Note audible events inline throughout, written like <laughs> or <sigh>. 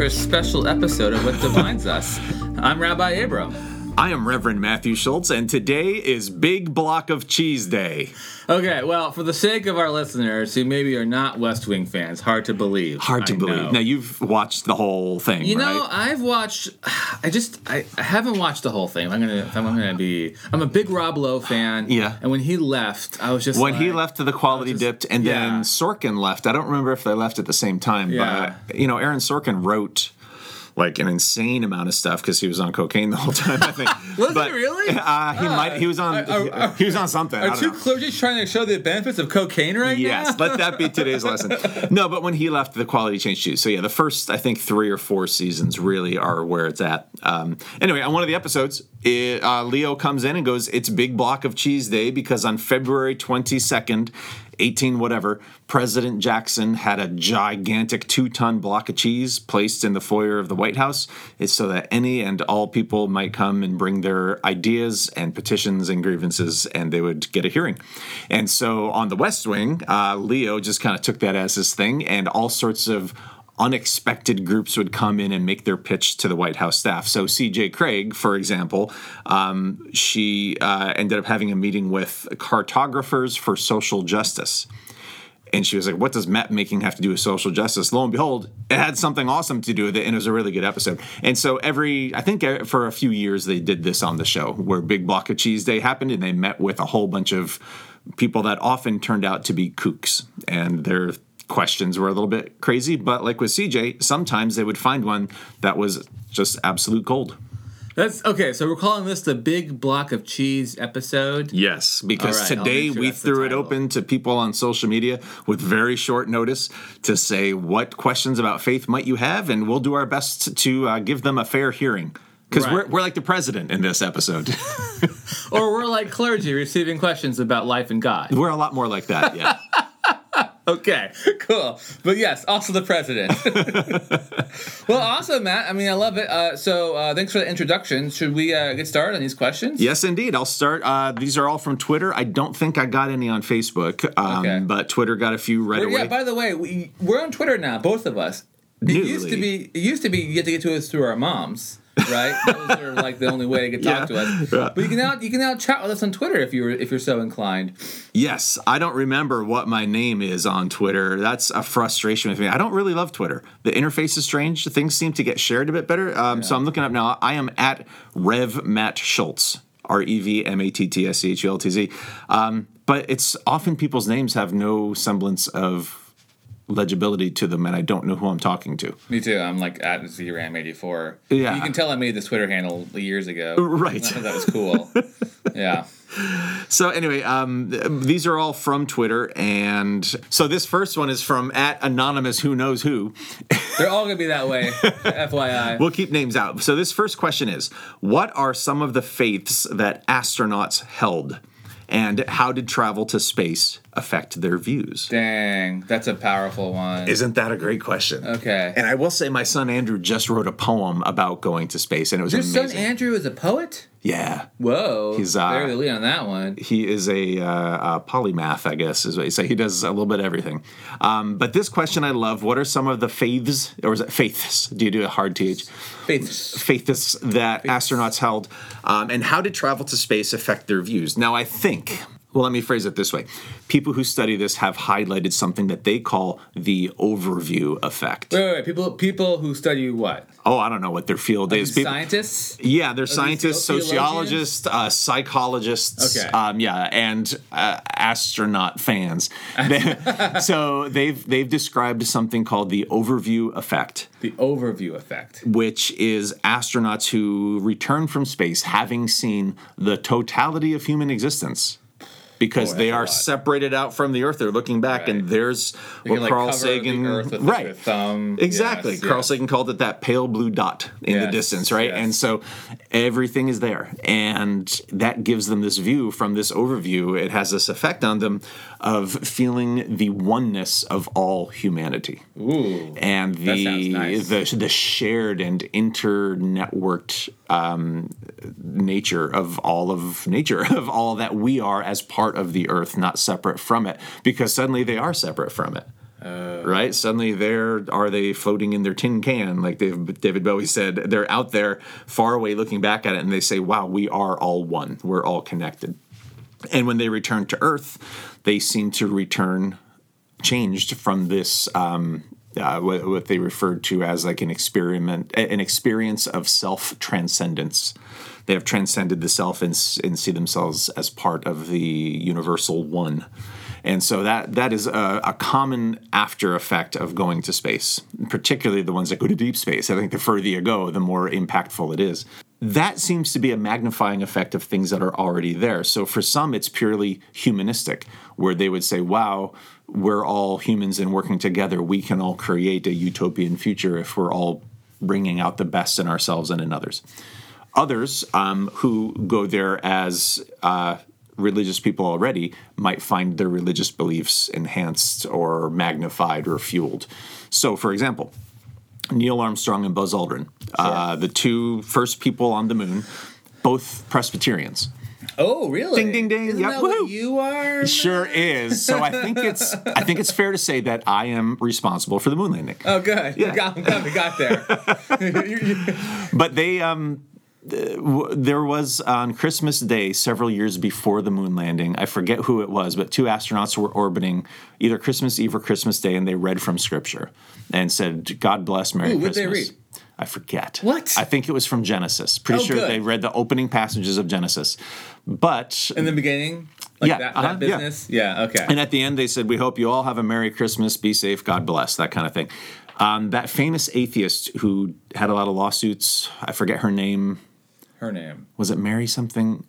for a special episode of What Defines Us. I'm Rabbi Abram. I am Reverend Matthew Schultz, and today is Big Block of Cheese Day. Okay, well, for the sake of our listeners who maybe are not West Wing fans, hard to believe. Hard to I believe. know. Now you've watched the whole thing, You know, right? I've watched. <sighs> I just I, I haven't watched the whole thing. I'm gonna. I'm gonna be. I'm a big Rob Lowe fan. Yeah. And when he left, I was just when he like- left, the quality just- dipped, and yeah. then Sorkin left. I don't remember if they left at the same time, Yeah. but you know, Aaron Sorkin wrote like an insane amount of stuff because he was on cocaine the whole time. I think. <laughs> Was he really? Uh, he might. He was on. Are- are- he was on something. I Are don't two clergy trying to show the benefits of cocaine right Yes, now? let that be today's lesson. <laughs> No, but when he left, the quality changed too. So yeah, the first I think three or four seasons really are where it's at. Um, anyway, on one of the episodes, it, uh, Leo comes in and goes, "It's Big Block of Cheese Day because on February twenty second." 18 whatever president jackson had a gigantic two-ton block of cheese placed in the foyer of the white house it's so that any and all people might come and bring their ideas and petitions and grievances and they would get a hearing. And so on the west wing uh, leo just kind of took that as his thing and all sorts of unexpected groups would come in and make their pitch to the White House staff. So, C.J. Cregg, for example, um, she uh, ended up having a meeting with cartographers for social justice. And she was like, What does map making have to do with social justice? Lo and behold, it had something awesome to do with it, and it was a really good episode. And so, every, I think for a few years, they did this on the show where Big Block of Cheese Day happened, and they met with a whole bunch of people that often turned out to be kooks. And their questions were a little bit crazy, but like with CJ, sometimes they would find one that was just absolute gold. That's okay. So we're calling this the Big Block of Cheese episode. Yes, because right, today sure we threw it open to people on social media with very short notice to say what questions about faith might you have, and we'll do our best to uh, give them a fair hearing. Because Right. we're, we're like the president in this episode. <laughs> Or we're like clergy receiving questions about life and God. we're a lot more like that, yeah. <laughs> Okay, <laughs> cool. But yes, also the president. <laughs> well, awesome, Matt. I mean, I love it. Uh, so uh, thanks for the introduction. Should we uh, get started on these questions? Yes, indeed. I'll start. Uh, these are all from Twitter. I don't think I got any on Facebook, um, Okay. but Twitter got a few right away. yeah. By the way, we, we're on Twitter now, both of us. It used to be. It used to be you get to get to us through our moms, right? Those are like the only way to get talk Yeah. to us. Yeah. But you can now you can now chat with us on Twitter if you're if you're so inclined. Yes, I don't remember what my name is on Twitter. That's a frustration with me. I don't really love Twitter. The interface is strange. Things seem to get shared a bit better. Um, So I'm looking up now. I am at Rev Matt Schultz. R E V M A T T S C H U L T Z. Um, but it's often people's names have no semblance of legibility to them, and I don't know who I'm talking to. Me too. I'm like at ZRAM84. Yeah. You can tell I made this Twitter handle years ago. <laughs> Right. I thought that was cool. yeah. <laughs> So anyway, um, these are all from Twitter, and so this first one is from at anonymous who knows who. <laughs> They're all gonna be that way. FYI. We'll keep names out. So this first question is: What are some of the faiths that astronauts held, and how did travel to space affect their views? Dang, that's a powerful one. Isn't that a great question? okay. And I will say, my son Andrew just wrote a poem about going to space, and it was Your amazing. son Andrew is a poet. Yeah. Whoa. He's, uh, very lead on that one. he is a, uh, a polymath, I guess, is what you say. He does a little bit of everything. Um, but this question I love: What are some of the faiths, or is it faiths? Do you do a hard th? Faiths. Faiths that astronauts held, um, and how did travel to space affect their views? Now, I think. Well, let me phrase it this way. People who study this have highlighted something that they call the overview effect. Wait, wait, wait. People, people who study what? Oh, I don't know what their field is. People- Scientists. Yeah, they're scientists, sociologists, uh, psychologists. Okay. Um, yeah, and uh, astronaut fans. <laughs> So they've they've described something called the overview effect, The overview effect. which is astronauts who return from space having seen the totality of human existence. Because Boy, they are separated out from the Earth, they're looking back, and there's You what can, like, Carl cover Sagan, the Earth with right? thumb. Exactly. Yes, Carl yes. Sagan called it that pale blue dot in the distance, right? yes. And so everything is there. And that gives them this view from this overview. It has this effect on them of feeling the oneness of all humanity. Ooh. And the nice. the the shared and inter-networked um, nature of all of nature <laughs> of all that we are as part of the earth, not separate from it, because suddenly they are separate from it. right? Suddenly, there are they floating in their tin can, like David Bowie said. They're out there, far away, looking back at it, and they say, "Wow, we are all one. We're all connected." And when they return to Earth, they seem to return changed from this. Um, uh, what, what they referred to as like an experiment, an experience of self transcendence. They have transcended the self and, and see themselves as part of the universal one. And so that that is a, a common after effect of going to space, particularly the ones that go to deep space. I think the further you go, the more impactful it is. That seems to be a magnifying effect of things that are already there. So for some, it's purely humanistic, where they would say, wow, we're all humans and working together. We can all create a utopian future if we're all bringing out the best in ourselves and in others. Others um, who go there as uh, religious people already might find their religious beliefs enhanced or magnified or fueled. So, for example, Neil Armstrong and Buzz Aldrin, uh, the two first people on the moon, both Presbyterians. Oh, really? Ding, ding, ding. Isn't Yep. you are? Sure is. So I think it's <laughs> I think it's fair to say that I am responsible for the moon landing. Oh, good. Yeah. We got, I'm glad we got there. <laughs> <laughs> But they um w- there was on Christmas Day several years before the moon landing. I forget who it was, but two astronauts were orbiting either Christmas Eve or Christmas Day, and they read from Scripture and said, "God bless, Merry Ooh, Christmas." they read? I forget. What? I think it was from Genesis. Pretty Oh, sure good. they read the opening passages of Genesis. But In the beginning? Like Yeah, that, uh-huh, that yeah. business? Yeah, okay. And at the end, they said, "We hope you all have a Merry Christmas. Be safe. God bless." That kind of thing. Um, that famous atheist who had a lot of lawsuits. I forget her name. Her name. Was it Mary something?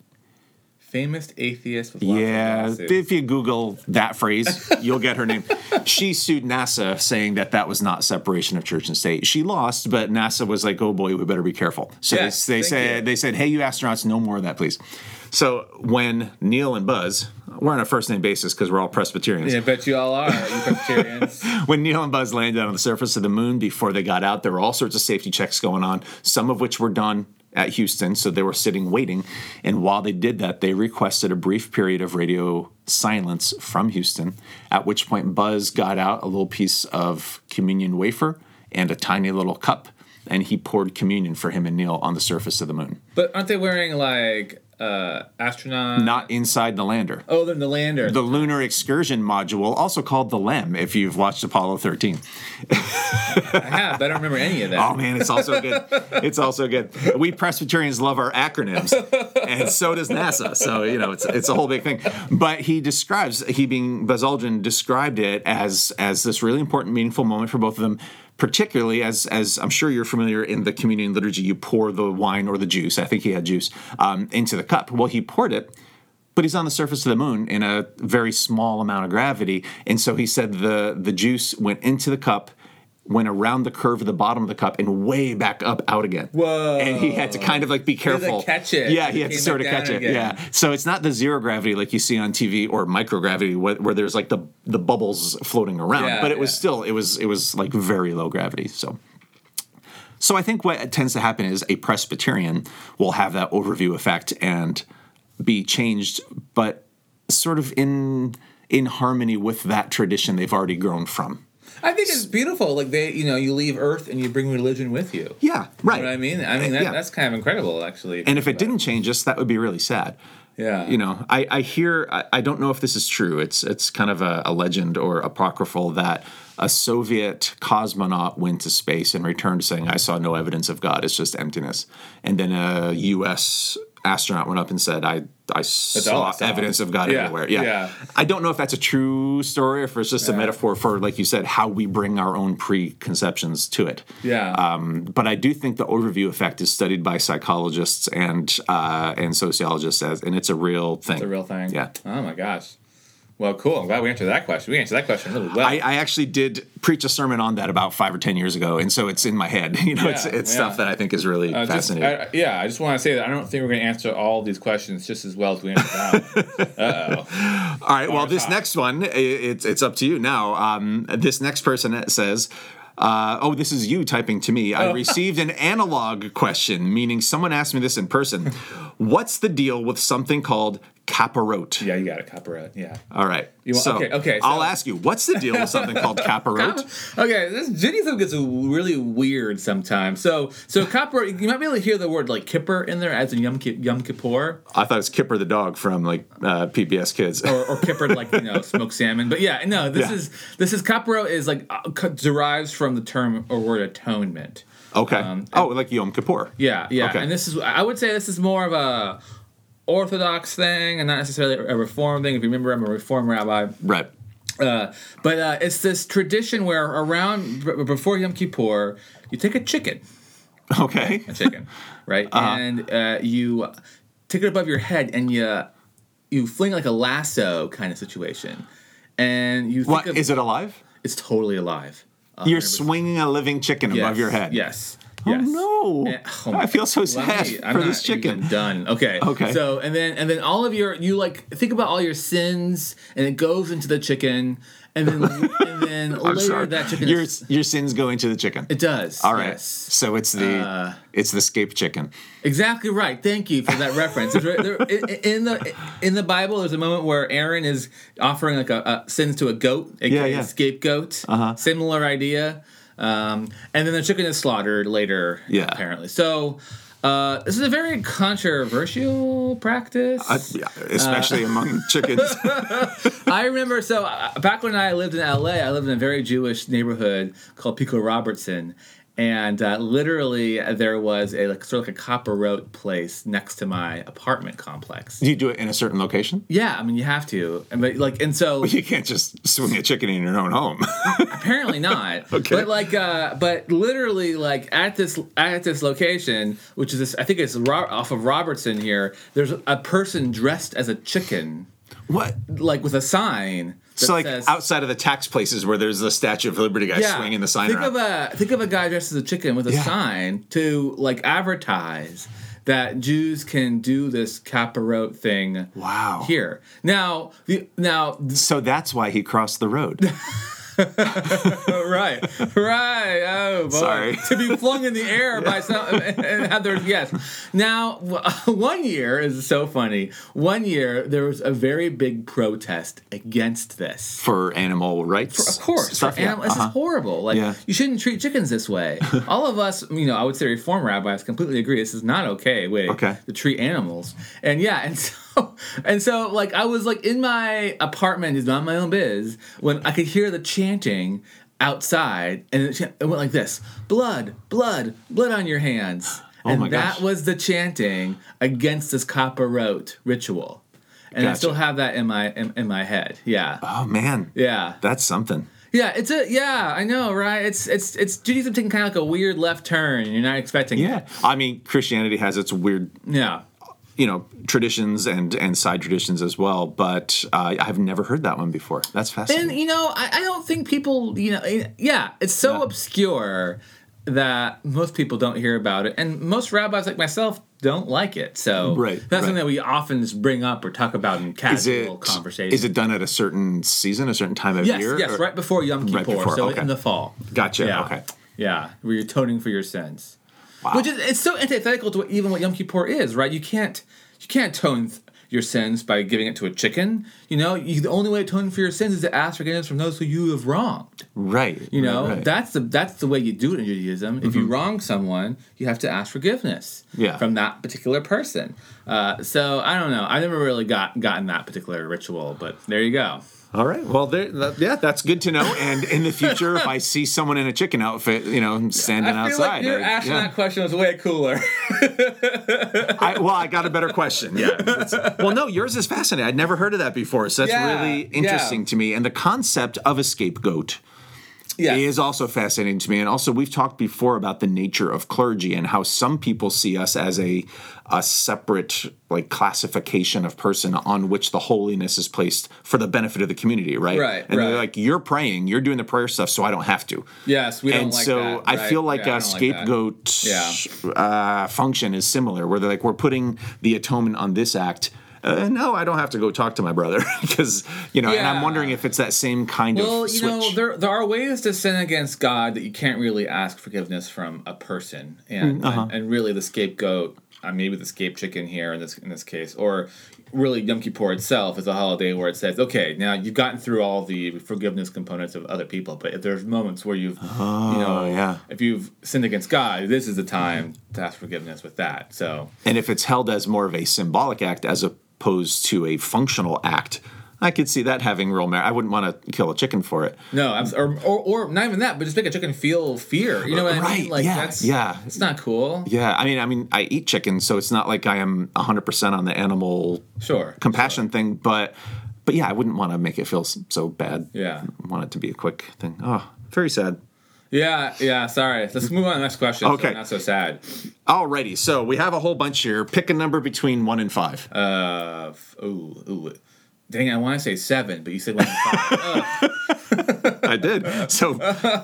Famous atheist with Yeah. If you Google that phrase, <laughs> you'll get her name. She sued NASA, saying that that was not separation of church and state. She lost, but NASA was like, "Oh boy, we better be careful." So Yes, they, they said. "They said, hey, you astronauts, no more of that, please." So when Neil and Buzz, we're on a first name basis because we're all Presbyterians. Yeah, I bet you all are, you Presbyterians. <laughs> when Neil and Buzz landed on the surface of the moon before they got out, there were all sorts of safety checks going on, some of which were done at Houston. So they were sitting waiting. And while they did that, they requested a brief period of radio silence from Houston, at which point Buzz got out a little piece of communion wafer and a tiny little cup. And he poured communion for him and Neil on the surface of the moon, but aren't they wearing like uh astronaut? not inside the lander. Oh, they're in the lander. The lunar excursion module, also called the LEM, if you've watched Apollo 13. I have, but I don't remember any of that. Oh man, it's also good. It's also good. We Presbyterians love our acronyms, and so does NASA. So you know, it's it's a whole big thing. But he describes he being Buzz Aldrin described it as as this really important, meaningful moment for both of them. Particularly as as I'm sure you're familiar in the communion liturgy, you pour the wine or the juice. I think he had juice um, into the cup. Well, he poured it but he's on the surface of the moon in a very small amount of gravity and so he said the the juice went into the cup went around the curve of the bottom of the cup and way back up out again. Whoa. and he had to kind of like be had to careful. catch it. Yeah he it had to sort of catch it. again. yeah. So it's not the zero gravity like you see on tv or microgravity where, where there's like the the bubbles floating around Yeah, but it was still it was it was like very low gravity so. So I think what tends to happen is a Presbyterian will have that overview effect and be changed, but sort of in in harmony with that tradition they've already grown from. I think it's beautiful. Like they, you know, you leave Earth and you bring religion with you. Yeah, right. You know what I mean? I mean that, Yeah. that's kind of incredible, actually. And if it didn't change us, that would be really sad. yeah, You know, I, I hear I, I don't know if this is true. It's it's kind of a, a legend or apocryphal that a Soviet cosmonaut went to space and returned saying, "I saw no evidence of God. It's just emptiness." And then a U.S. astronaut went up and said, "I I saw, evidence of God Yeah, everywhere." Yeah. yeah. I don't know if that's a true story or if it's just a metaphor for, like you said, how we bring our own preconceptions to it. yeah. Um, but I do think the overview effect is studied by psychologists and uh, and sociologists, as, and it's a real thing. It's a real thing. Yeah. Oh my gosh. Well, cool. I'm glad we answered that question. We answered that question really well. I, I actually did preach a sermon on that about five or ten years ago, and so it's in my head. <laughs> You know, it's Yeah, it's yeah. stuff that I think is really Uh, just- fascinating. I- yeah, I just want to say that I don't think we're going to answer all these questions just as well as we answered that. <laughs> Uh oh. All right. Well, this hot. next one, i- it's it's up to you now. Um, this next person says. Uh, oh, this is you typing to me. I received an analog question, meaning someone asked me this in person. <laughs> What's the deal with something called Kaparot. Yeah, you got it. Kaparot. Yeah. All right. You want- so, okay, okay, I'll ask you, what's the deal with something called <laughs> Kaparot? Okay, this Judaism gets really weird sometimes. So, so Kippur, you might be able to hear the word like kipper in there as in Yom, Ki- Yom Kippur, I thought it was Kipper the dog from like uh, PBS Kids. or, or Kippur like you know <laughs> smoked salmon. But yeah, no, this Yeah. is this is Kippur is like uh, derives from the term or word atonement. okay. oh, like Yom Kippur. um, Yeah, yeah, Okay. and this is I would say this is more of a Orthodox thing and not necessarily a Reform thing. If you remember, I'm a Reform rabbi. Right. Uh, but uh, it's this tradition where around b- before Yom Kippur, you take a chicken. Okay. a chicken, right? <laughs> And uh, you take it above your head and you you fling like a lasso kind of situation, and you think What of, is it alive? It's totally alive. You're swinging a living chicken above your head. Yes. Oh no! Eh, oh I feel so sad me- for this chicken. done. Okay. Okay. So and then and then all of your you like think about all your sins and it goes into the chicken and then and <laughs> then later sorry. that chicken Your is, your sins go into the chicken. it does. All right. yes. So it's the Uh, it's the scape chicken. Exactly right. Thank you for that reference. There- in, the in the Bible, there's a moment where Aaron is offering like a, a sins to a goat, aka Yeah, yeah. scapegoat. Uh-huh. Similar idea. Um, and then the chicken is slaughtered later. Yeah. apparently. So uh, this is a very controversial practice. Uh, yeah, especially among <laughs> chickens. <laughs> I remember so uh, back when I lived in LA, I lived in a very Jewish neighborhood called Pico Robertson, and uh, literally there was a like sort of like a Kaparot place next to my apartment complex. Do you do it in a certain location? Yeah, I mean you have to, and but like and so You can't just swing a chicken in your own home. <laughs> apparently not. <laughs> Okay. But like, uh, but literally like at this at this location, which is this, I think it's Ro- off of Robertson here. There's a person dressed as a chicken, what? like with a sign. So like says, outside of the tax places where there's the Statue of Liberty guy swinging the sign think around. of a think of a guy dressed as a chicken with a Yeah. sign to like advertise that Jews can do this Kaparot thing. Wow. Here now, the now So that's why he crossed the road. <laughs> <laughs> right, right. Oh, boy. Sorry. <laughs> to be flung in the air by some and have their yes. Now, <laughs> one year is so funny. One year there was a very big protest against this. for animal rights. Of course, stuff. for yeah. animal- this uh-huh. is horrible. Like Yeah. you shouldn't treat chickens this way. All of us, you know, I would say reform rabbis completely agree. This is not okay way Okay. to treat animals. And yeah, and so <laughs> and so like I was like in my apartment, is not my own biz, when I could hear the chanting outside, and it, it went like this: blood, blood, blood on your hands. and <gasps> Oh my that gosh. was the chanting against this Kaparot ritual. And I still have that in my in, in my head. Yeah. Oh man, Yeah. that's something. Yeah, it's a yeah, I know, right? It's it's it's Judaism taking kind of like a weird left turn. You're not expecting Yeah, it. I mean Christianity has its weird, Yeah. You know, traditions and and side traditions as well. But uh, I've never heard that one before. That's fascinating. And you know, I, I don't think people, you know, eh, yeah, it's so Yeah. obscure that most people don't hear about it, and most rabbis like myself don't like it. So Right, that's right. something that we often just bring up or talk about in is casual it conversation. is it done at a certain season, a certain time of Yes, year? yes, or- right before Yom Kippur, Right before, so okay. in the fall. Gotcha. Yeah. Okay. Yeah, where you're toning for your sins. Wow. Which is it's so antithetical to what, even what Yom Kippur is, right? You can't you can't atone th- your sins by giving it to a chicken. You know, you, the only way to atone for your sins is to ask forgiveness from those who you have wronged. right. You know, right, right. that's the that's the way you do it in Judaism. If you wrong someone, you have to ask forgiveness Yeah. from that particular person. Uh, so I don't know. I never really got gotten that particular ritual, but there you go. All right. Well, there, that, yeah, that's good to know. And in the future, if I <laughs> see someone in a chicken outfit, you know, standing I feel outside, like your I- asking yeah. that question was way cooler. <laughs> I, well, I got a better question. Yeah. <laughs> Well, no, yours is fascinating. I'd never heard of that before, so that's Yeah, really interesting yeah. to me. And the concept of a scapegoat yeah. is also fascinating to me. And also, we've talked before about the nature of clergy and how some people see us as a a separate like classification of person on which the holiness is placed for the benefit of the community, right? Right, And they're like, you're praying, you're doing the prayer stuff, so I don't have to. Yes, we don't and like so that, I right. feel like Yeah, a don't like scapegoat uh, function is similar, where they're like, we're putting the atonement on this act. Uh, no, I don't have to go talk to my brother <laughs> because you know. And I'm wondering if it's that same kind Well, of Well, you know, there there are ways to sin against God that you can't really ask forgiveness from a person, and uh-huh. and, and really the scapegoat uh, maybe the escape chicken here in this in this case, or really Yom Kippur itself is a holiday where it says, okay, now you've gotten through all the forgiveness components of other people, but if there's moments where you've, you know, Oh, yeah. if you've sinned against God, this is the time to ask forgiveness with that. So And if it's held as more of a symbolic act as opposed to a functional act, I could see that having real merit. I wouldn't want to kill a chicken for it. no, or, or or not even that, but just make a chicken feel fear. You know what I Right, mean? Like yeah, that's yeah. it's not cool. Yeah, I mean, I mean, I eat chicken, so it's not like I am 100% on the animal Sure, compassion thing, but but yeah, I wouldn't want to make it feel so bad. Yeah. I want it to be a quick thing. Oh, very sad. Yeah, yeah. Sorry. Let's move on to the next question. so Okay. not so sad. Alrighty, so we have a whole bunch here. Pick a number between one and five. Uh, f- ooh, ooh. Dang, I want to say seven, but you said one five. <laughs> I did. So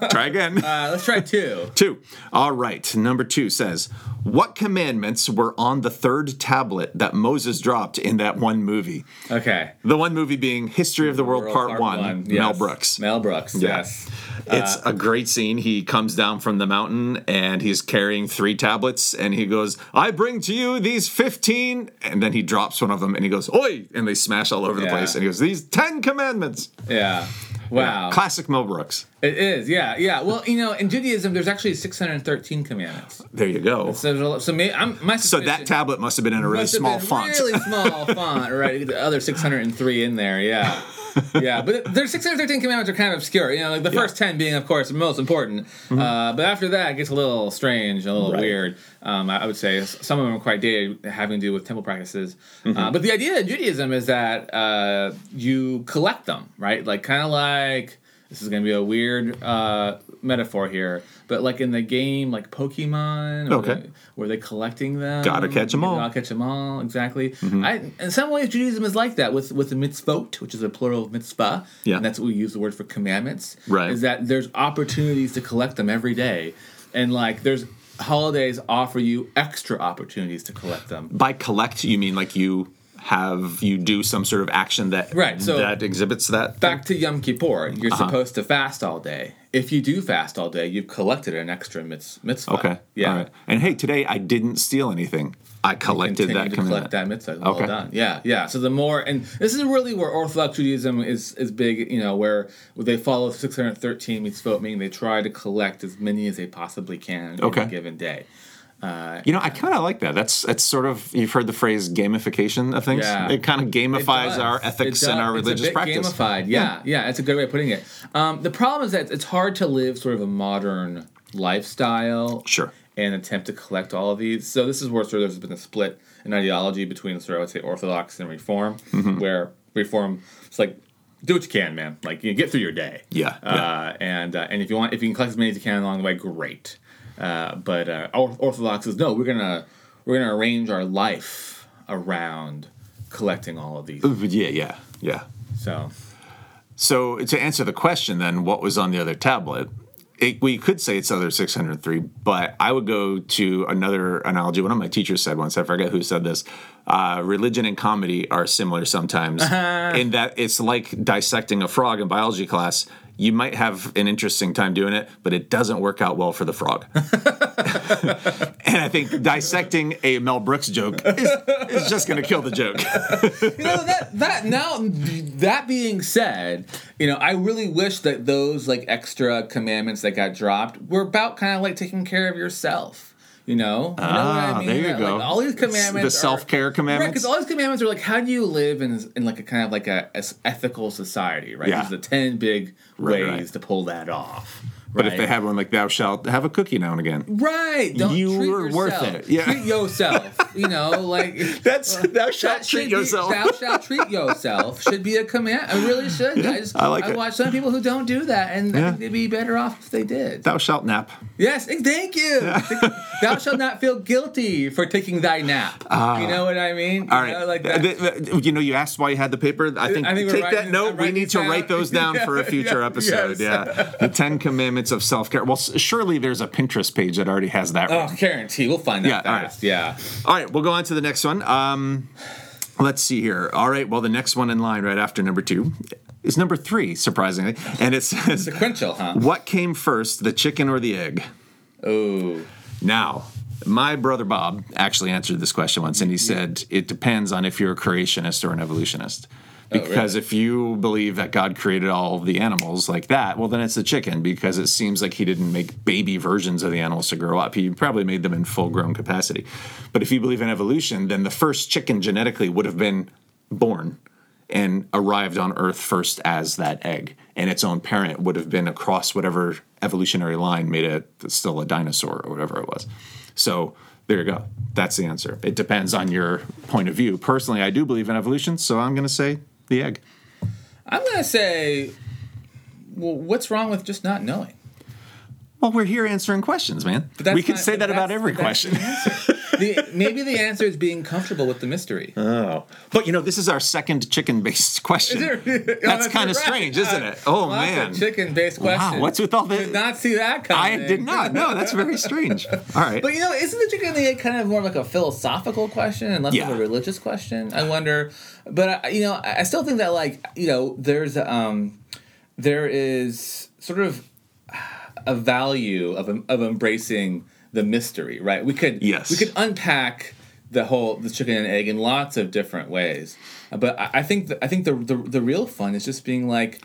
try again. Uh, let's try two. Two. All right. Number two says, What commandments were on the third tablet that Moses dropped in that one movie? Okay. The one movie being History of the World, Part, One, Mel yes. Brooks. Mel Brooks. Yes. It's a great scene. He comes down from the mountain and he's carrying three tablets and he goes, I bring to you these 15. And then he drops one of them and he goes, Oi! And they smash all over the Yeah. Place. And he goes, These 10 commandments. Yeah. Wow. Classic Mel Brooks. It is. Yeah. Yeah. Well, you know, in Judaism, there's actually 613 commandments. There you go. So, so may, I'm, my So that tablet must have been in a really small font. Really small <laughs> font, right? The other 603 in there, yeah. Yeah, but there's 613 commandments are kind of obscure. You know, like the first 10 being, of course, the most important. Uh, but after that, it gets a little strange, a little Mm-hmm. Right. weird. Um, I I would say some of them are quite dated, having to do with temple practices. Mm-hmm. Uh, but the idea of Judaism is that uh, you collect them, right? Like, kind of like this is going to be a weird uh, metaphor here, but like in the game, like Pokemon, Okay. the- where they're collecting them. Gotta catch them all. Mm-hmm. Gotta catch them all. Exactly. I, in some ways, Judaism is like that with with the mitzvot, which is a plural of mitzvah. Yeah. And that's what we use the word for commandments. Right. Is that there's opportunities to collect them every day, and like there's holidays offer you extra opportunities to collect them. By collect, you mean like you have you do some sort of action that Right, so- that exhibits that. Back to Yom Kippur, you're Uh-huh. supposed to fast all day. If you do fast all day, you've collected an extra mitz- mitzvah. Okay. Yeah. Right. And hey, today I didn't steal anything. I collected that to collect that mitzvah. Well Okay. done. Yeah, yeah. So the more, and this is really where Orthodox Judaism is is big. You know, where they follow 613 mitzvot, meaning they try to collect as many as they possibly can in Okay. a given day. Uh, You know, I kind of like that. That's that's sort of you've heard the phrase gamification of things. Yeah. It kind of gamifies our ethics and our religious practice. Gamified, yeah, yeah. It's a good way of putting it. Um, the problem is that it's hard to live sort of a modern lifestyle. Sure. and attempt to collect all of these. So this is where sort of there's been a split in ideology between sort of I would say Orthodox and Reform, Mm-hmm. where Reform it's like do what you can, man. Like you get through your day. Yeah, Uh, yeah. And uh, and if you want, if you can collect as many as you can along the way, great. Uh, but uh, Orthodox is no. We're gonna we're gonna arrange our life around collecting all of these. Yeah, yeah, yeah. So So to answer the question, then, what was on the other tablet? It, we could say it's other 603, but I would go to another analogy. One of my teachers said once, I forget who said this. Uh, religion and comedy are similar sometimes <laughs> in that it's like dissecting a frog in biology class. You might have an interesting time doing it, but it doesn't work out well for the frog. <laughs> and I think dissecting a Mel Brooks joke is, is just going to kill the joke. you know that that now that being said, you know I really wish that those like extra commandments that got dropped were about kind of like taking care of yourself. You know, you know Ah, there you Like, go. all these commandments, The self-care commandments, Right, because all these commandments are like, how do you live in in like a kind of like a, a ethical society, right? Yeah. These are the ten big Right, ways right. to pull that off. But right? if they had one like "Thou shalt have a cookie now and again," Right. Don't You treat were worth it. Yeah. Treat yourself. You know, like <laughs> That's uh, thou that shalt should treat be- yourself. Thou shalt treat yourself should be a command. I really should. I just I like I it. watch some people who don't do that, and I think they'd be better off if they did. Thou shalt nap. yes, thank you. <laughs> Thou shalt not feel guilty for taking thy nap. Ah. you know what I mean? All you right. know, like that. Th- th- you know, you asked why you had the paper. I think, I think take writing- that note. We need to these write those down for a <laughs> future yeah, episode. yes. Yeah, the Ten Commandments of Self Care. Well, surely there's a Pinterest page that already has that. oh, guarantee we'll find that Yeah, all right. fast. Yeah. All right, we'll go on to the next one. Um, let's see here. All right, well, the next one in line right after number two is number three, surprisingly, and it says, Sequential, huh? "What came first, the chicken or the egg?" Oh. Now, My brother Bob actually answered this question once, and he said it depends on if you're a creationist or an evolutionist. Oh, because really? if you believe that God created all the animals like that, well, then it's the chicken because it seems like he didn't make baby versions of the animals to grow up. He probably made them in full grown capacity. But if you believe in evolution, then the first chicken genetically would have been born and arrived on Earth first as that egg, and its own parent would have been across whatever evolutionary line made it still a dinosaur or whatever it was. So there you go. That's the answer. It depends on your point of view. Personally, I do believe in evolution, so I'm going to say the egg. I'm gonna say, well, what's wrong with just not knowing? Well, we're here answering questions, man. But We could say that about every question. <laughs> <laughs> the maybe the answer is being comfortable with the mystery. Oh, but you know, this is our second chicken-based question. <laughs> that's kind of strange, isn't it? Oh man, chicken-based question. Wow, what's with all the- Did not see that coming. I did not. No, that's very <laughs> strange. All right. But you know, isn't the chicken and the egg kind of more like a philosophical question and less Yeah. of a religious question? I wonder, but I, you know, I I still think that like you know, there's um, there is sort of a value of of embracing the mystery, right? We could Yes. we could unpack the whole the chicken and egg in lots of different ways, but I, I think the, I think the, the the real fun is just being like.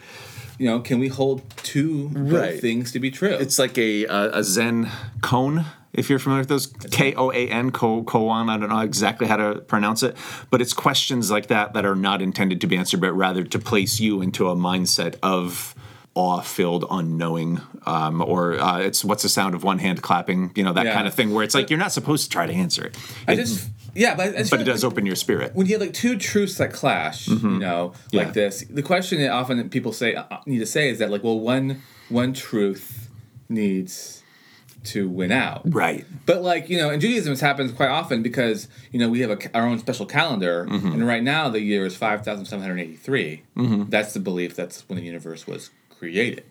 You know, can we hold two Right. things to be true? It's like a a, a Zen koan. If you're familiar with those, K O A N, ko koan. I don't know exactly how to pronounce it, but it's questions like that that are not intended to be answered, but rather to place you into a mindset of awe-filled unknowing, um, or uh, it's what's the sound of one hand clapping, you know, that Yeah. kind of thing, where it's like you're not supposed to try to answer it, I It- just yeah, but I just but it like does open your spirit. when you have like two truths that clash, you know, Yeah. like this. The question that often people say uh, need to say is that like, well, one one truth needs to win out, Right. But like you know, in Judaism, this happens quite often because you know we have a, our own special calendar, and right now the year is five thousand seven hundred eighty That's the belief that's when the universe was created,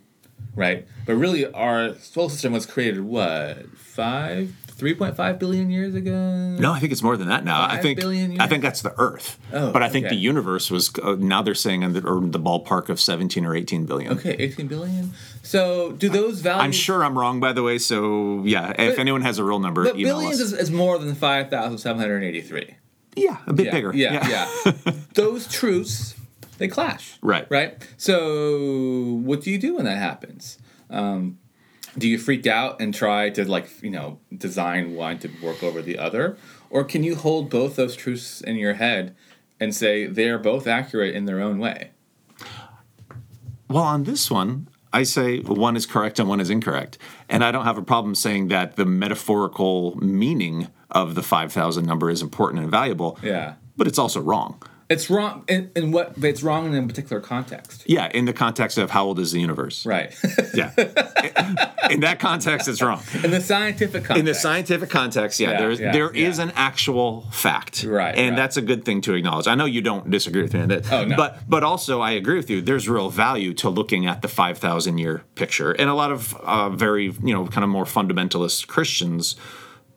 right? But really, our solar system was created what five, three point five billion years ago. No, I think it's more than that now. I think billion I think that's the Earth. Oh, but I think okay. the universe was uh, now they're saying in the, or the ballpark of 17 or 18 billion. Okay, 18 billion. So do those values? I'm sure I'm wrong, by the way. So yeah, if anyone has a real number, But billions is, is more than 5,783. yeah, a bit Yeah, bigger. Yeah, yeah. <laughs> those truths, they clash. Right. Right. So what do you do when that happens? Um, do you freak out and try to like you know design one to work over the other, or can you hold both those truths in your head and say they are both accurate in their own way? Well, on this one, I say one is correct and one is incorrect, and I don't have a problem saying that the metaphorical meaning of the 5,000 number is important and valuable. Yeah. But it's also wrong. It's wrong in, in what? It's wrong in a particular context. Yeah, in the context of how old is the universe? Right. <laughs> Yeah. in that context, it's wrong. in the scientific context. in the scientific context, yeah, Yeah, there's yeah, there is yeah. an actual fact, Right, And right. that's a good thing to acknowledge. I know you don't disagree with me on that, Oh, no. but but also I agree with you. There's real value to looking at the five thousand year picture, and a lot of uh, very you know kind of more fundamentalist Christians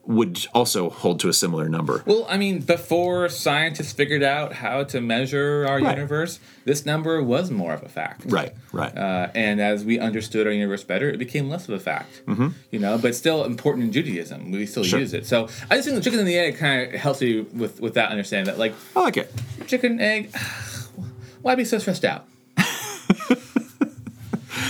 would also hold to a similar number. Well, I mean, before scientists figured out how to measure our Right. universe, this number was more of a fact. Right, right. Uh, and as we understood our universe better, it became less of a fact. Mm-hmm. You know, but still important in Judaism. We still Sure. use it. So I just think the chicken and the egg kind of helps you with with that understanding that like I like it. chicken egg. <sighs> Why be so stressed out? <laughs>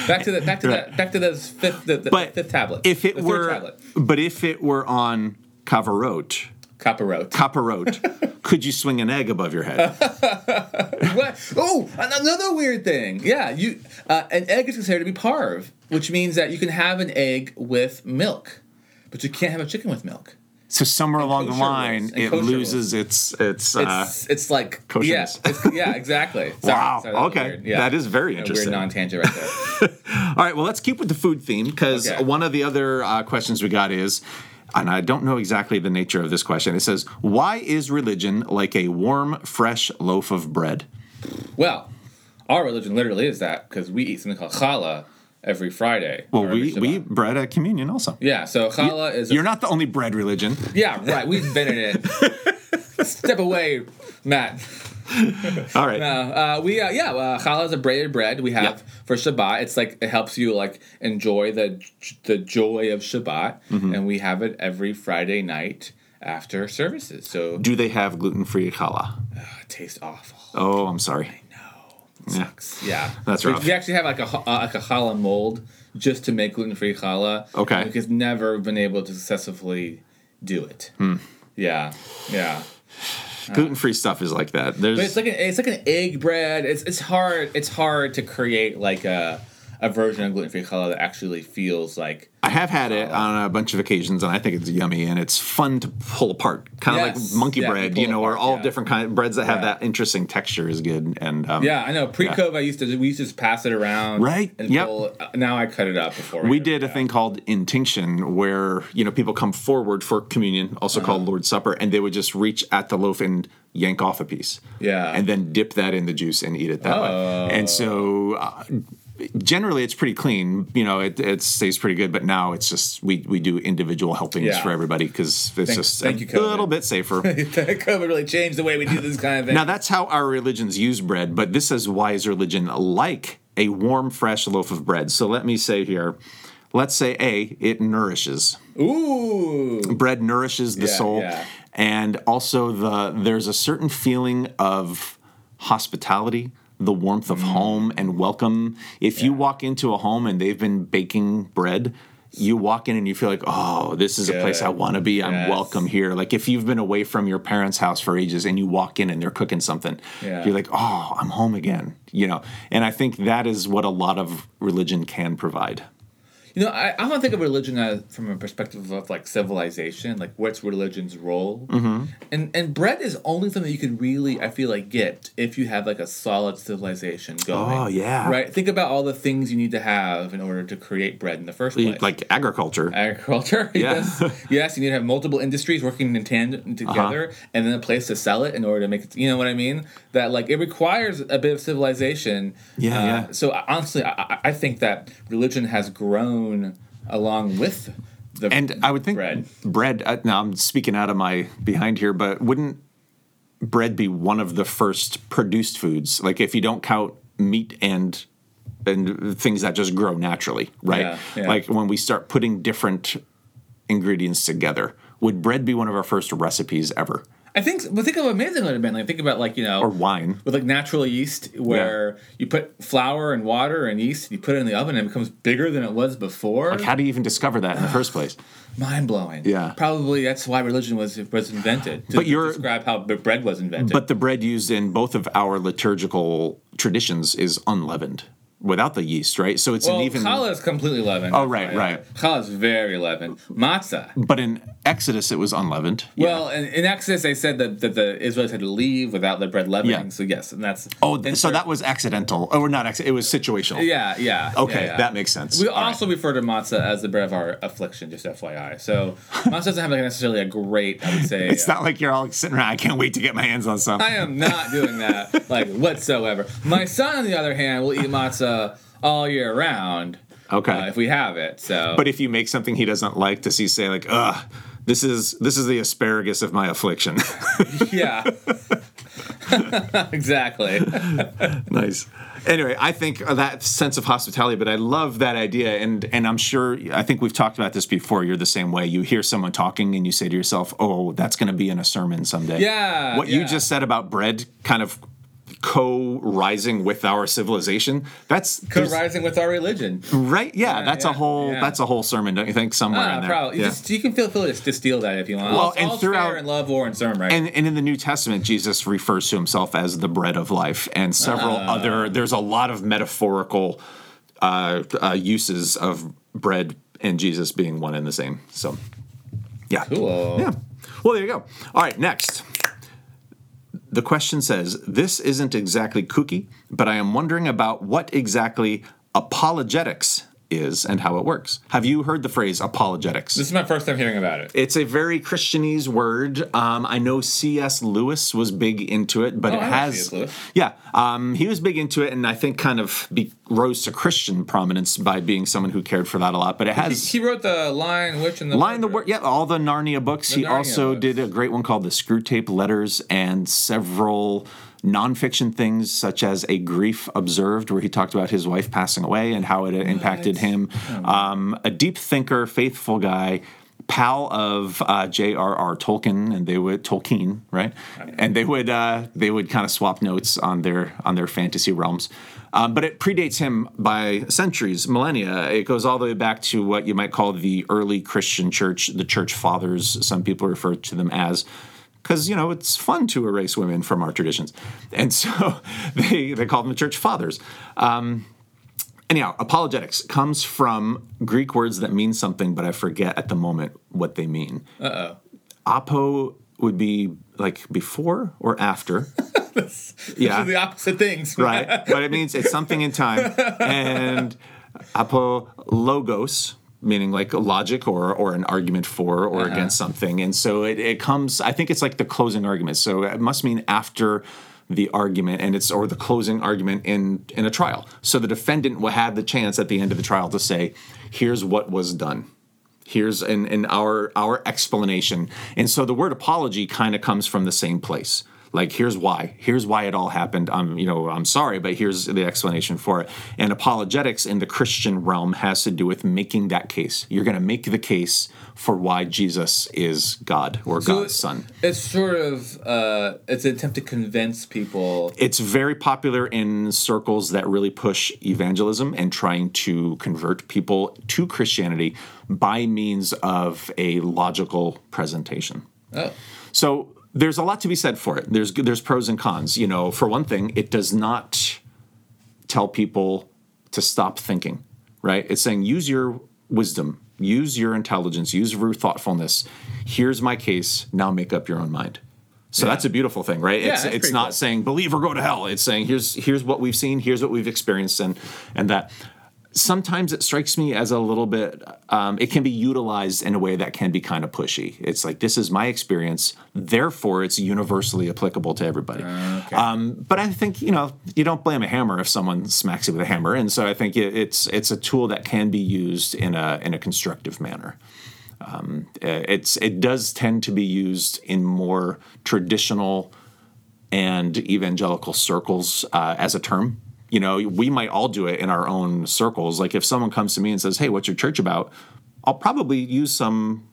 back to the back to Right. that back to those fifth the, the But fifth tablet. If it were, tablet. but if it were on Kavarot, Caparot. Kaparot, <laughs> could you swing an egg above your head? <laughs> What? Oh, another weird thing. Yeah, you uh, an egg is considered to be parve, which means that you can have an egg with milk, but you can't have a chicken with milk. So somewhere along the line, it loses its its. Uh, It's it's like yeah, kosher's. it's, yeah, exactly. <laughs> Sorry, Wow, sorry, that okay. weird. Yeah. That is very A interesting. Weird non-tangent right there. <laughs> All right, well, let's keep with the food theme because Okay. one of the other uh, questions we got is, and I don't know exactly the nature of this question. It says, "Why is religion like a warm, fresh loaf of bread?" well, our religion literally is that because we eat something called challah every Friday. Well, we we bread at communion also. yeah. So challah is a You're not the only bread religion. Yeah, right. We've been in it. <laughs> Step away, Matt. All right. Uh, we uh, yeah, uh, challah is a braided bread we have Yep. for Shabbat. It's like it helps you like enjoy the the joy of Shabbat, Mm-hmm. and we have it every Friday night after services. So Do they have gluten free challah? it tastes awful. Oh, I'm sorry. Sucks. Yeah, That's we, rough. We actually have like a uh, like a challah mold just to make gluten free challah. Okay. we've never been able to successfully do it. Hmm. Yeah, yeah. Gluten free stuff is like that. There's But it's like an it's like an egg bread. It's it's hard it's hard to create like a a version of gluten free challah that actually feels like have had it on a bunch of occasions, and I think it's yummy and it's fun to pull apart, kind of Yes. like monkey Yeah, bread, you know, or all yeah. different kind of breads that have Yeah. that interesting texture is good. And um, yeah I know pre COVID I used to we used to just pass it around Right, and yep. pull now I cut it up before we do did a thing called intinction, where you know people come forward for communion, also Uh-huh. called Lord's Supper, and they would just reach at the loaf and yank off a piece, Yeah. and then dip that in the juice and eat it that Oh. way. And so. Uh, Generally, it's pretty clean. You know, it, it stays pretty good. But now it's just we, we do individual helpings Yeah. for everybody because it's Thank- just thank a you, COVID. little bit safer. <laughs> COVID really changed the way we do this kind of thing. Now that's how our religions use bread, but this is why is religion like a warm, fresh loaf of bread. So let me say here, let's say A, it nourishes. Ooh. Bread nourishes the Yeah, soul. yeah. And also the there's a certain feeling of hospitality, the warmth Mm. of home and welcome. If you walk into a home and they've been baking bread, you walk in and you feel like, oh, this is a place I want to be. I'm Yes. welcome here. Like if you've been away from your parents' house for ages and you walk in and they're cooking something, Yeah. you're like, oh, I'm home again. You know, and I think that is what a lot of religion can provide. You know, I, I don't think of religion as from a perspective of like civilization, like what's religion's role. Mm-hmm. And and bread is only something you can really, I feel like, get if you have like a solid civilization going. Oh, yeah. Right. Think about all the things you need to have in order to create bread in the first place. Like agriculture. agriculture. <laughs> Yeah. Yes. yes, you need to have multiple industries working in tandem together, Uh-huh. and then a place to sell it in order to make it. You know what I mean? That like it requires a bit of civilization. Yeah, Uh, yeah. So honestly, I- I think that religion has grown along with the And I would think bread. bread. uh, now I'm speaking out of my behind here, but wouldn't bread be one of the first produced foods? Like if you don't count meat and and things that just grow naturally, right? Yeah, yeah. Like when we start putting different ingredients together, would bread be one of our first recipes ever? I think. But think of amazing it would have been. Like think about like you know Or wine? with like natural yeast where you put flour and water and yeast, and you put it in the oven and it becomes bigger than it was before. Like how do you even discover that in the first place? <sighs> Mind blowing. Yeah. Probably that's why religion was was invented. To But you're- describe how bread was invented. But the bread used in both of our liturgical traditions is unleavened, without the yeast, right? So it's well, an even. challah is completely leavened. Oh, right, right. Challah is very leavened. Matzah. But in Exodus, it was unleavened. Well, in, in Exodus, they said that, that the Israelites had to leave without the bread leavening. Yeah. So yes, and that's Oh, so that was accidental. Oh, not accident. It was situational. Yeah, yeah. Okay, yeah, that makes sense. We All right. also refer to matzah as the bread of our affliction, just FYI. So <laughs> matzah doesn't have like necessarily a great, I would say. It's uh, not like you're all sitting around. I can't wait to get my hands on some. I am not doing that, <laughs> like whatsoever. My son, on the other hand, will eat matzah all year round. Okay. uh, if we have it. So, But if you make something he doesn't like, does he say like, "Ugh, this is this is the asparagus of my affliction"? <laughs> yeah, <laughs> exactly. <laughs> nice. Anyway, I think that sense of hospitality, but I love that idea, and and I'm sure I think we've talked about this before. You're the same way. You hear someone talking, and you say to yourself, "Oh, that's going to be in a sermon someday." Yeah, What you just said about bread, kind of co-rising with our civilization. That's Co-rising with our religion. right. Yeah, Yeah, that's yeah, a whole yeah. that's a whole sermon, don't you think? Somewhere in Ah, there. probably. You, just, you can feel free to steal that if you want. Well, all, and all's throughout- in love, war, and sermon, right? And, and in the New Testament, Jesus refers to himself as the bread of life, and several Ah. other. There's a lot of metaphorical uh, uh, uses of bread and Jesus being one and the same. So, yeah, cool. yeah. Well, there you go. All right, next. The question says, This isn't exactly kooky, but I am wondering about what exactly apologetics is and how it works. Have you heard the phrase apologetics? This is my first time hearing about it. It's a very Christianese word. Um, I know C.S. Lewis was big into it, but Oh, it has yeah, um, he was big into it, and I think kind of be, rose to Christian prominence by being someone who cared for that a lot. But it has he wrote the Lion, Witch, and the Lion the Word, yeah, all the Narnia books. he Narnia also books. did a great one called the Screwtape Letters and several nonfiction things such as a grief observed, where he talked about his wife passing away and how it impacted him. Um, a deep thinker, faithful guy. Pal of uh, J.R.R. Tolkien, and they would Tolkien, right? And they would uh, they would kind of swap notes on their on their fantasy realms. Um, but it predates him by centuries, millennia. It goes all the way back to what you might call the early Christian church, the church fathers. Some people refer to them as because you know it's fun to erase women from our traditions, and so <laughs> they they call them the church fathers. Um, anyhow, apologetics comes from Greek words that mean something, but I forget at the moment what they mean. Uh oh. Apo would be like before or after. <laughs> Yeah. the opposite things. <laughs> right? But it means it's something in time. And apologos, meaning like logic or or an argument for or uh-huh. against something. And so it, it comes, I think it's like the closing argument. So it must mean after the argument and it's or the closing argument in in a trial. So the defendant will have the chance at the end of the trial to say, here's what was done. Here's in, in our our explanation. And so the word apology kind of comes from the same place like here's why. Here's why it all happened. I'm you know i'm sorry but here's the explanation for it. And apologetics in the christian realm has to do with making that case. You're going to make the case for why jesus is god or So god's son. It's sort of uh, it's an attempt to convince people. it's very popular in circles that really push evangelism and trying to convert people to christianity by means of a logical presentation. Oh, So there's a lot to be said for it. There's there's pros and cons. You know, for one thing, it does not tell people to stop thinking. Right? It's saying use your wisdom, use your intelligence, use your thoughtfulness. Here's my case. Now make up your own mind. So Yeah. that's a beautiful thing, right? Yeah, it's it's not cool. saying believe or go to hell. It's saying here's here's what we've seen, here's what we've experienced, and and that. Sometimes it strikes me as a little bit. Um, it can be utilized in a way that can be kind of pushy. It's like this is my experience, therefore it's universally applicable to everybody. okay. Um, but I think you know you don't blame a hammer if someone smacks you with a hammer, and so I think it, it's it's a tool that can be used in a in a constructive manner. Um, it's it does tend to be used in more traditional and evangelical circles uh, as a term. You know, we might all do it in our own circles. Like if someone comes to me and says, "Hey, what's your church about?" I'll probably use some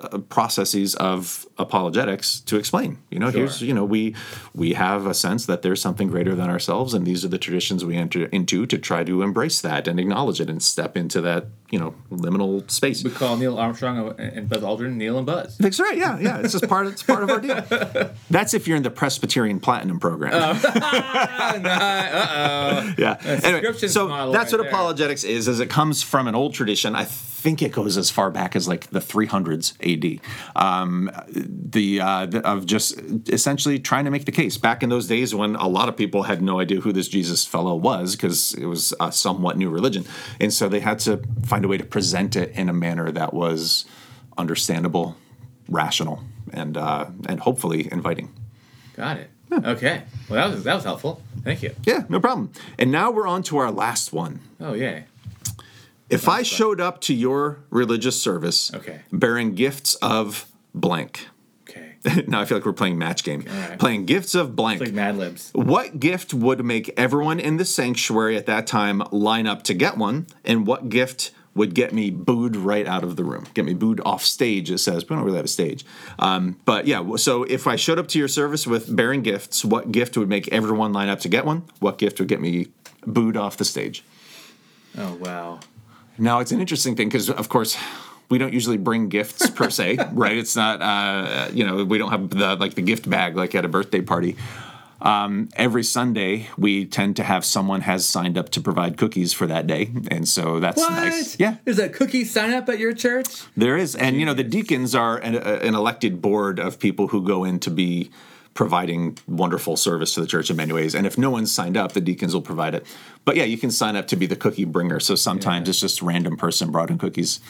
uh, processes of apologetics to explain. You know, here's you know we we have a sense that there's something greater than ourselves, and these are the traditions we enter into to try to embrace that and acknowledge it and step into that you know liminal space. we call Neil Armstrong and Buzz Aldrin Neil and Buzz. That's right. Yeah, yeah. It's just part. Of, It's part of our deal. <laughs> That's if you're in the Presbyterian Platinum program. Oh, <laughs> yeah. Anyway, so that's right what there. apologetics is. Is it comes from an old tradition. I think it goes as far back as like the 300s AD. Um, the, uh, the of just essentially trying to make the case back in those days when a lot of people had no idea who this Jesus fellow was because it was a somewhat new religion, and so they had to find a way to present it in a manner that was understandable, rational, and uh, and hopefully inviting. Got it. Okay. Well, that was that was helpful. Thank you. Yeah, no problem. And now we're on to our last one. Oh yay. If I showed up to your religious service Okay. bearing gifts of blank. <laughs> now I feel like we're playing match game, right. playing gifts of blank. Like Mad Libs. what gift would make everyone in the sanctuary at that time line up to get one? And what gift would get me booed right out of the room? Get me booed off stage, it says. We don't really have a stage. Um, but yeah, so if I showed up to your service with bearing gifts, what gift would make everyone line up to get one? What gift would get me booed off the stage? Oh wow. Now it's an interesting thing because, of course, we don't usually bring gifts per se, <laughs> right? It's not, uh, you know, we don't have the like the gift bag like at a birthday party. Um, every Sunday, we tend to have someone has signed up to provide cookies for that day, and so that's What? nice. Yeah, There's a cookie sign up at your church. there is, and you know, the deacons are an, an elected board of people who go in to be providing wonderful service to the church in many ways. And if no one's signed up, the deacons will provide it. But yeah, you can sign up to be the cookie bringer. So sometimes Yeah. it's just random person brought in cookies.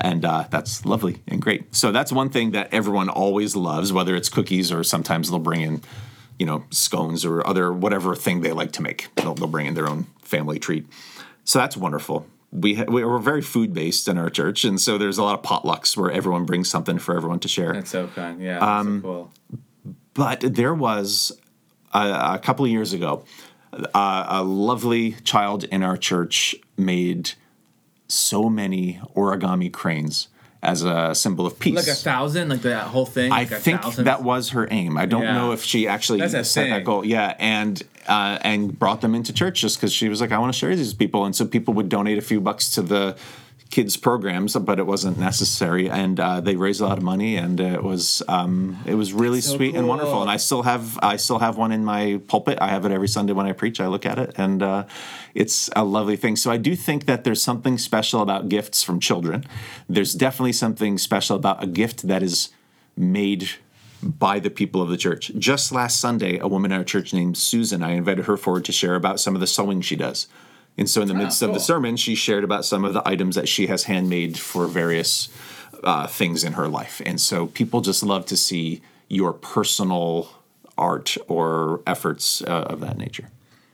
And uh, that's lovely and great. So that's one thing that everyone always loves, whether it's cookies or sometimes they'll bring in, you know, scones or other whatever thing they like to make. They'll, they'll bring in their own family treat. So that's wonderful. We ha- we're very food based in our church, and so there's a lot of potlucks where everyone brings something for everyone to share. That's so fun. Yeah. That's Um, so cool. But there was a, a couple of years ago, uh, a lovely child in our church made so many origami cranes as a symbol of peace. Like a thousand, like that whole thing. I like think thousand? that was her aim. I don't Yeah. know if she actually set that thing. goal. Yeah, and uh, and brought them into church just because she was like, I want to share these people, and so people would donate a few bucks to the kids programs, but it wasn't necessary, and uh, they raised a lot of money, and it was um, it was really so sweet and wonderful. And I still have I still have one in my pulpit. I have it every Sunday when I preach. I look at it, and uh, it's a lovely thing. So I do think that there's something special about gifts from children. There's definitely something special about a gift that is made by the people of the church. Just last Sunday, a woman in our church named Susan, I invited her forward to share about some of the sewing she does. And so, in the midst of the sermon, she shared about some of the items that she has handmade for various uh, things in her life. And so, people just love to see your personal art or efforts uh, of that nature.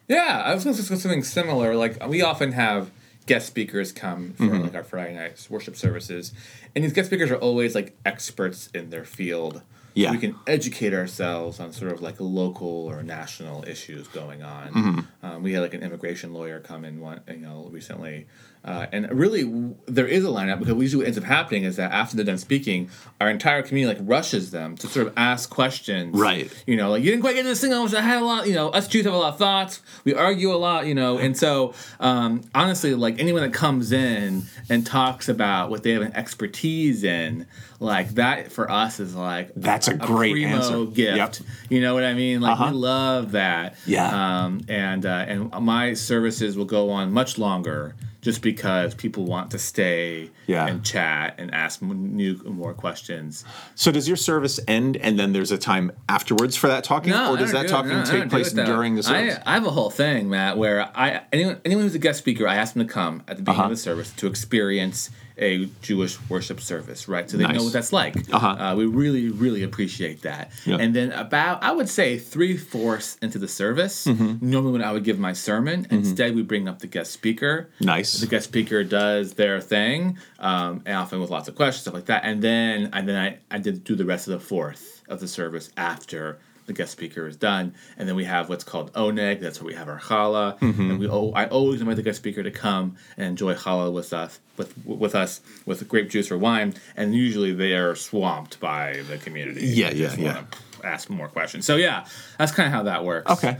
Yeah, I was going to say something similar. Like we often have guest speakers come for Mm-hmm. like our Friday nights worship services, and these guest speakers are always like experts in their field. Yeah. we can educate ourselves on sort of like local or national issues going on. Mm-hmm. Um, we had like an immigration lawyer come in one, you know, recently, uh, and really w- there is a lineup because usually what ends up happening is that after they're done speaking, our entire community like rushes them to sort of ask questions. Right. You know, like you didn't quite get this thing. I had a lot. You know, us Jews have a lot of thoughts. We argue a lot. You know, and so um, honestly, like anyone that comes in and talks about what they have an expertise in, like that for us is like That's a great primo answer. gift. Yep. You know what I mean? Like Uh-huh. we love that. Yeah. Um, and uh, and my services will go on much longer. Just because people want to stay Yeah. and chat and ask m- new more questions. So, does your service end and then there's a time afterwards for that talking? No, or does that talking do it. No, take place during the service? I, I have a whole thing, Matt, where I anyone anyone who's a guest speaker, I ask them to come at the beginning Uh-huh. of the service to experience a Jewish worship service, right? So they Nice. know what that's like. Uh-huh. Uh, we really, really appreciate that. Yeah. And then about I would say three fourths into the service, Mm-hmm. normally when I would give my sermon, instead we bring up the guest speaker. Nice. The guest speaker does their thing, um, and often with lots of questions, stuff like that. And then and then I, I did do the rest of the fourth of the service after the guest speaker is done. And then we have what's called oneg. That's where we have our challah, Mm-hmm. and we oh, I always invite the guest speaker to come and enjoy challah with us with with us with grape juice or wine. And usually they are swamped by the community. Yeah, yeah, just yeah. Ask more questions. So yeah, that's kind of how that works. okay.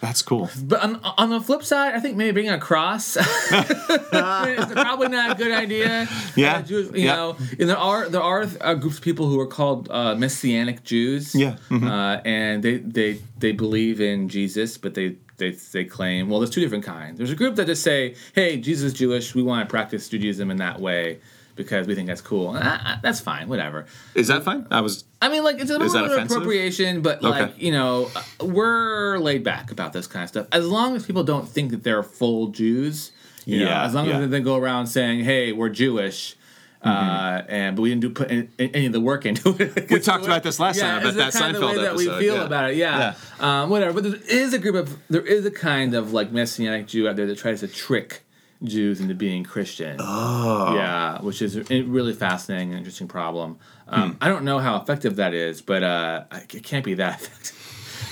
That's cool. But on, on the flip side, I think maybe bringing a cross <laughs> is probably not a good idea. Yeah, Uh, you yeah. know, there are there are uh, groups of people who are called uh, Messianic Jews. Yeah, mhm. uh, and they they they believe in Jesus, but they. They, they claim well there's two different kinds there's a group that just say hey jesus is jewish we want to practice judaism in that way because we think that's cool Ah, ah, that's fine whatever Is that fine? I was. I mean, like it's a little bit of appropriation, but Okay. like you know, uh, we're laid back about this kind of stuff. As long as people don't think that they're full Jews, you know, Yeah, as long yeah. as they go around saying, "Hey, we're Jewish," uh, and but we didn't do put any, any of the work into it. Mm-hmm. We talked about this last yeah, time about that the of Seinfeld way that we episode, feel yeah. about it. Yeah, Um, whatever. But there is a group of there is a kind of like messianic Jew out there that tries to trick. Jews into being Christian. Oh. Yeah, which is a really fascinating and interesting problem. Hmm. Um, I don't know how effective that is, but uh, it can't be that <laughs> effective.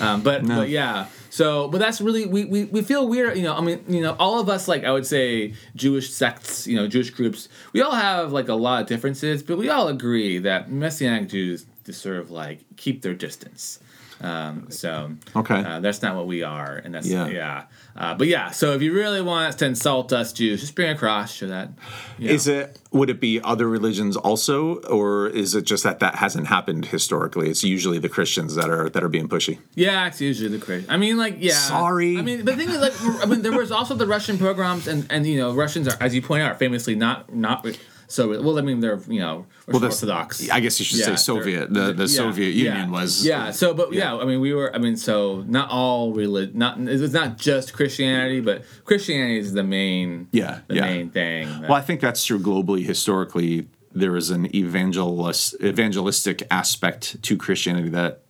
Um, but but yeah, so but that's really we, we we feel weird. You know, I mean, you know, all of us like I would say Jewish sects, you know, Jewish groups. We all have like a lot of differences, but we all agree that Messianic Jews deserve like keep their distance. Um, so Okay. uh, that's not what we are, and that's Yeah. yeah. Uh, but yeah, so if you really want to insult us Jews, just bring a cross. Show that. you Is know. it? Would it be other religions also, or is it just that that hasn't happened historically? It's usually the Christians that are that are being pushy. Yeah, it's usually the Christian. I mean, like, yeah. Sorry. I mean, the thing is, like, I mean, there was also the Russian pogroms, and and you know, Russians are, as you point out, famously not not so. Well, I mean, they're you know that's- Orthodox. I guess you should Yeah, say Soviet. The the yeah, Soviet yeah, Union was. yeah. So, but yeah. I mean, we were. I mean, so not all religion. Not it's not just Christianity, but Christianity is the main. Yeah, the yeah. main thing. Well, I think that's true globally. Historically, there is an evangelist, evangelistic aspect to Christianity that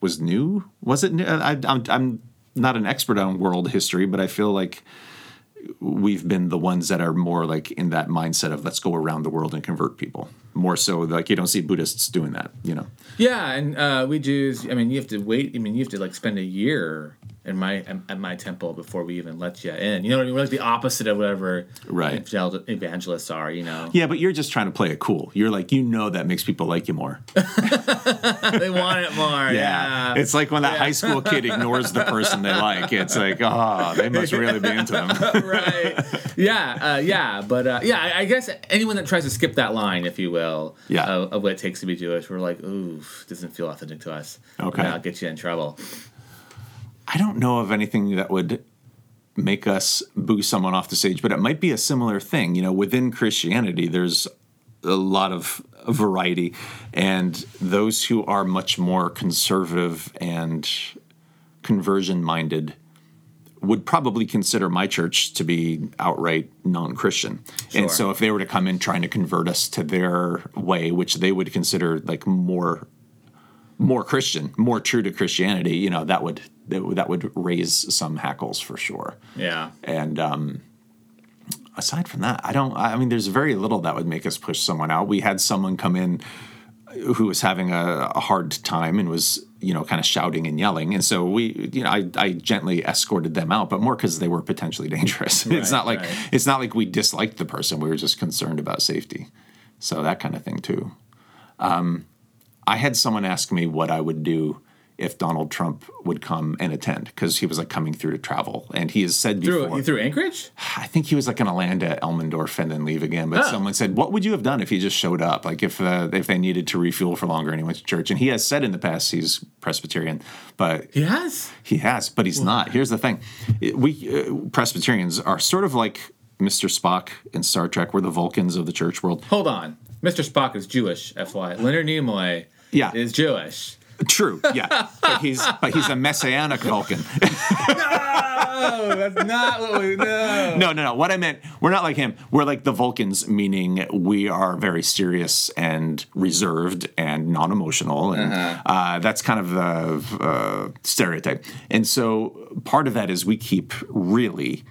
was new. Was it new? I, I'm, I'm not an expert on world history, but I feel like we've been the ones that are more like in that mindset of let's go around the world and convert people. More so, like you don't see Buddhists doing that, you know. Yeah, and uh, we Jews. I mean, you have to wait. I mean, you have to like spend a year in my at my temple before we even let you in. You know what I mean? We're like the opposite of whatever Right. evangel- evangelists are. You know, Yeah, but you're just trying to play it cool. You're like, you know, that makes people like you more. <laughs> they want it more. Yeah, It's like when that high school kid ignores the person they like. It's like, oh, they must <laughs> really be into them. <laughs> right. Yeah, uh, yeah, but uh, yeah, I, I guess anyone that tries to skip that line, if you will, Yeah. of, of what it takes to be Jewish, we're like, ooh, doesn't feel authentic to us. Okay. I'll get you in trouble. I don't know of anything that would make us boo someone off the stage, but it might be a similar thing. You know, within Christianity, there's a lot of variety, and those who are much more conservative and conversion minded would probably consider my church to be outright non-Christian. Sure. And so if they were to come in trying to convert us to their way, which they would consider like more more Christian, more true to Christianity, you know, that would that would, that would raise some hackles for sure. Yeah. And um, aside from that, I don't. I mean, there's very little that would make us push someone out. We had someone come in who was having a, a hard time and was, you know, kind of shouting and yelling, and so we, you know, I, I gently escorted them out, but more because they were potentially <laughs> dangerous. it's not like right. it's not like we disliked the person. We were just concerned about safety. So that kind of thing too. Um, I had someone ask me what I would do if Donald Trump would come and attend because he was like coming through to travel, and he has said before. Through through Anchorage? I think he was like going to land at Elmendorf and then leave again. But Oh. someone said, "What would you have done if he just showed up? Like if uh, if they needed to refuel for longer and he went to church?" And he has said in the past he's Presbyterian, but He has. he has, but he's not. Here's the thing: we uh, Presbyterians are sort of like Mr. Spock in Star Trek. We're the Vulcans of the church world. Hold on. Mr. Spock is Jewish, FY. Leonard Nimoy Yeah. is Jewish. True, yeah, but he's but he's a messianic Vulcan. Oh, that's not what we know. No, no, no. What I meant, we're not like him. We're like the Vulcans, meaning we are very serious and reserved and non-emotional, and uh that's kind of the uh, stereotype. And so part of that is we keep really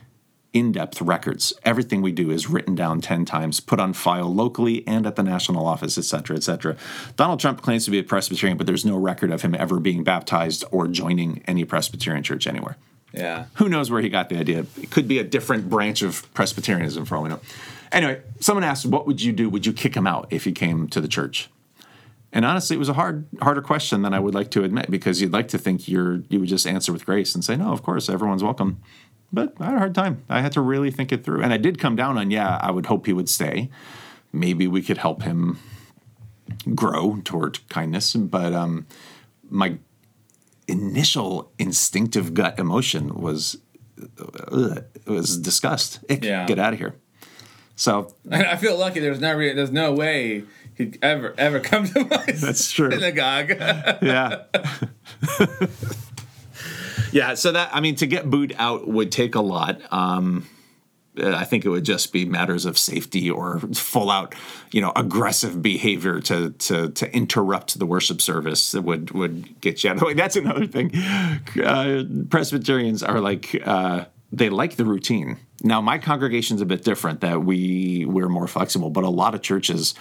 in-depth records. Everything we do is written down 10 times, put on file locally and at the national office, et cetera, et cetera. Donald Trump claims to be a Presbyterian, but there's no record of him ever being baptized or joining any Presbyterian church anywhere Yeah. who knows where he got the idea? It could be a different branch of Presbyterianism for all we know. Anyway, someone asked, "What would you do? Would you kick him out if he came to the church?" And honestly, it was a hard, harder question than I would like to admit because you'd like to think you're you would just answer with grace and say, "No, of course, everyone's welcome." But I had a hard time. I had to really think it through, and I did come down on, yeah, I would hope he would stay. Maybe we could help him grow toward kindness, but um, my initial instinctive gut emotion was uh, was disgust. Ick, Yeah. Get out of here. So <laughs> I feel lucky. There's no re- there's no way he'd ever ever come to my That's true. <laughs> synagogue. yeah. <laughs> yeah, so that I mean to get booed out would take a lot. Um I think it would just be matters of safety or full out, you know, aggressive behavior to to to interrupt the worship service that would would get you out of the way. That's another thing. Uh, Presbyterians are like uh, they like the routine. Now, my congregation's a bit different. That we we're more flexible, but a lot of churches,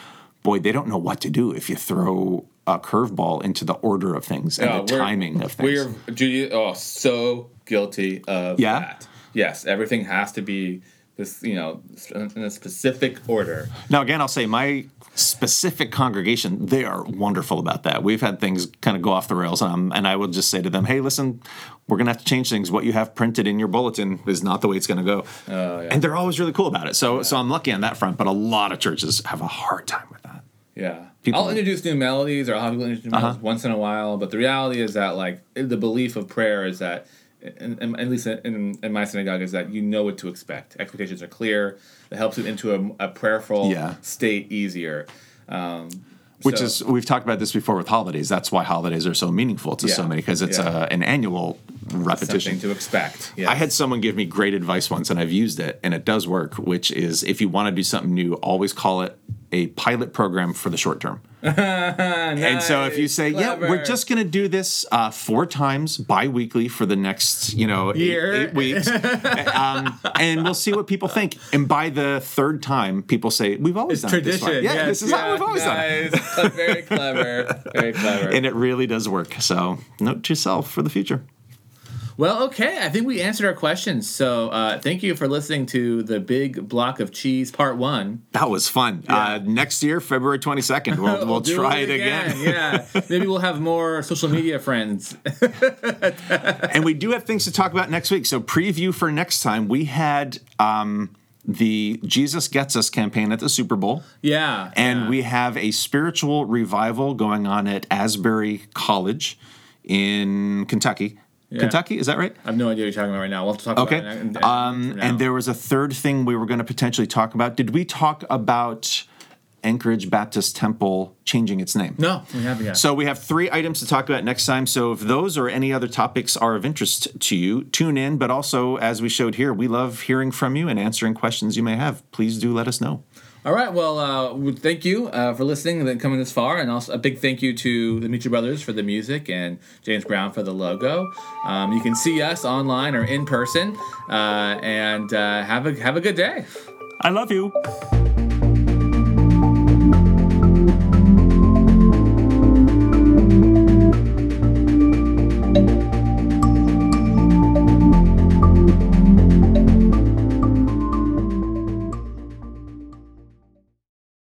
boy, they don't know what to do if you throw a curveball into the order of things and Oh, the timing of things. We're Judy. Oh, so guilty of Yeah? that. Yes, everything has to be this. You know, in a specific order. Now, again, I'll say my specific congregation, they are wonderful about that. We've had things kind of go off the rails, and, I'm, and I will just say to them, hey, listen, we're going to have to change things. What you have printed in your bulletin is not the way it's going to go. Oh, yeah. And they're always really cool about it. So, so I'm lucky on that front, but a lot of churches have a hard time with that. Yeah. People- I'll introduce new melodies, or I'll have people introduce new melodies once in a while. But the reality is that, like, the belief of prayer is that, in, in, at least in, in my synagogue, is that you know what to expect. Expectations are clear. It helps you into a, a prayerful Yeah. state easier. Um, Which so- is, we've talked about this before with holidays. That's why holidays are so meaningful to so many, because it's Yeah. uh, an annual repetition. something to expect. Yes. I had someone give me great advice once, and I've used it, and it does work. Which is, if you want to do something new, always call it a pilot program for the short term. <laughs> And so if you say, yeah, we're just going to do this uh, four times bi-weekly for the next, you know, eight- Year. eight, weeks, <laughs> um, and we'll see what people think. And by the third time, people say, we've always done it this way. tradition. Yeah, yes, this is how we've always done it. Very clever. Very <laughs> clever. And it really does work. So note to yourself for the future. Well, okay. I think we answered our questions. So uh, thank you for listening to the Big Block of Cheese Part One. That was fun. Uh, next year, February 22nd, <laughs> we'll, we'll, do try it again. yeah, maybe we'll have more social media friends. <laughs> and we do have things to talk about next week. So preview for next time. We had um, the Jesus Gets Us campaign at the Super Bowl. yeah, And yeah. we have a spiritual revival going on at Asbury College in Kentucky. Kentucky, is that right? I have no idea what you're talking about right now. We'll have to talk Okay. about it. in- Um, and there was a third thing we were going to potentially talk about. Did we talk about Anchorage Baptist Temple changing its name? no, we haven't yet. So we have three items to talk about next time. So if those or any other topics are of interest to you, tune in. But also, as we showed here, we love hearing from you and answering questions you may have. Please do let us know. All right. Well, uh, thank you uh, for listening and coming this far, and also a big thank you to the Mitchell Brothers for the music and James Brown for the logo. Um, you can see us online or in person, uh, and uh, have a have a good day. I love you.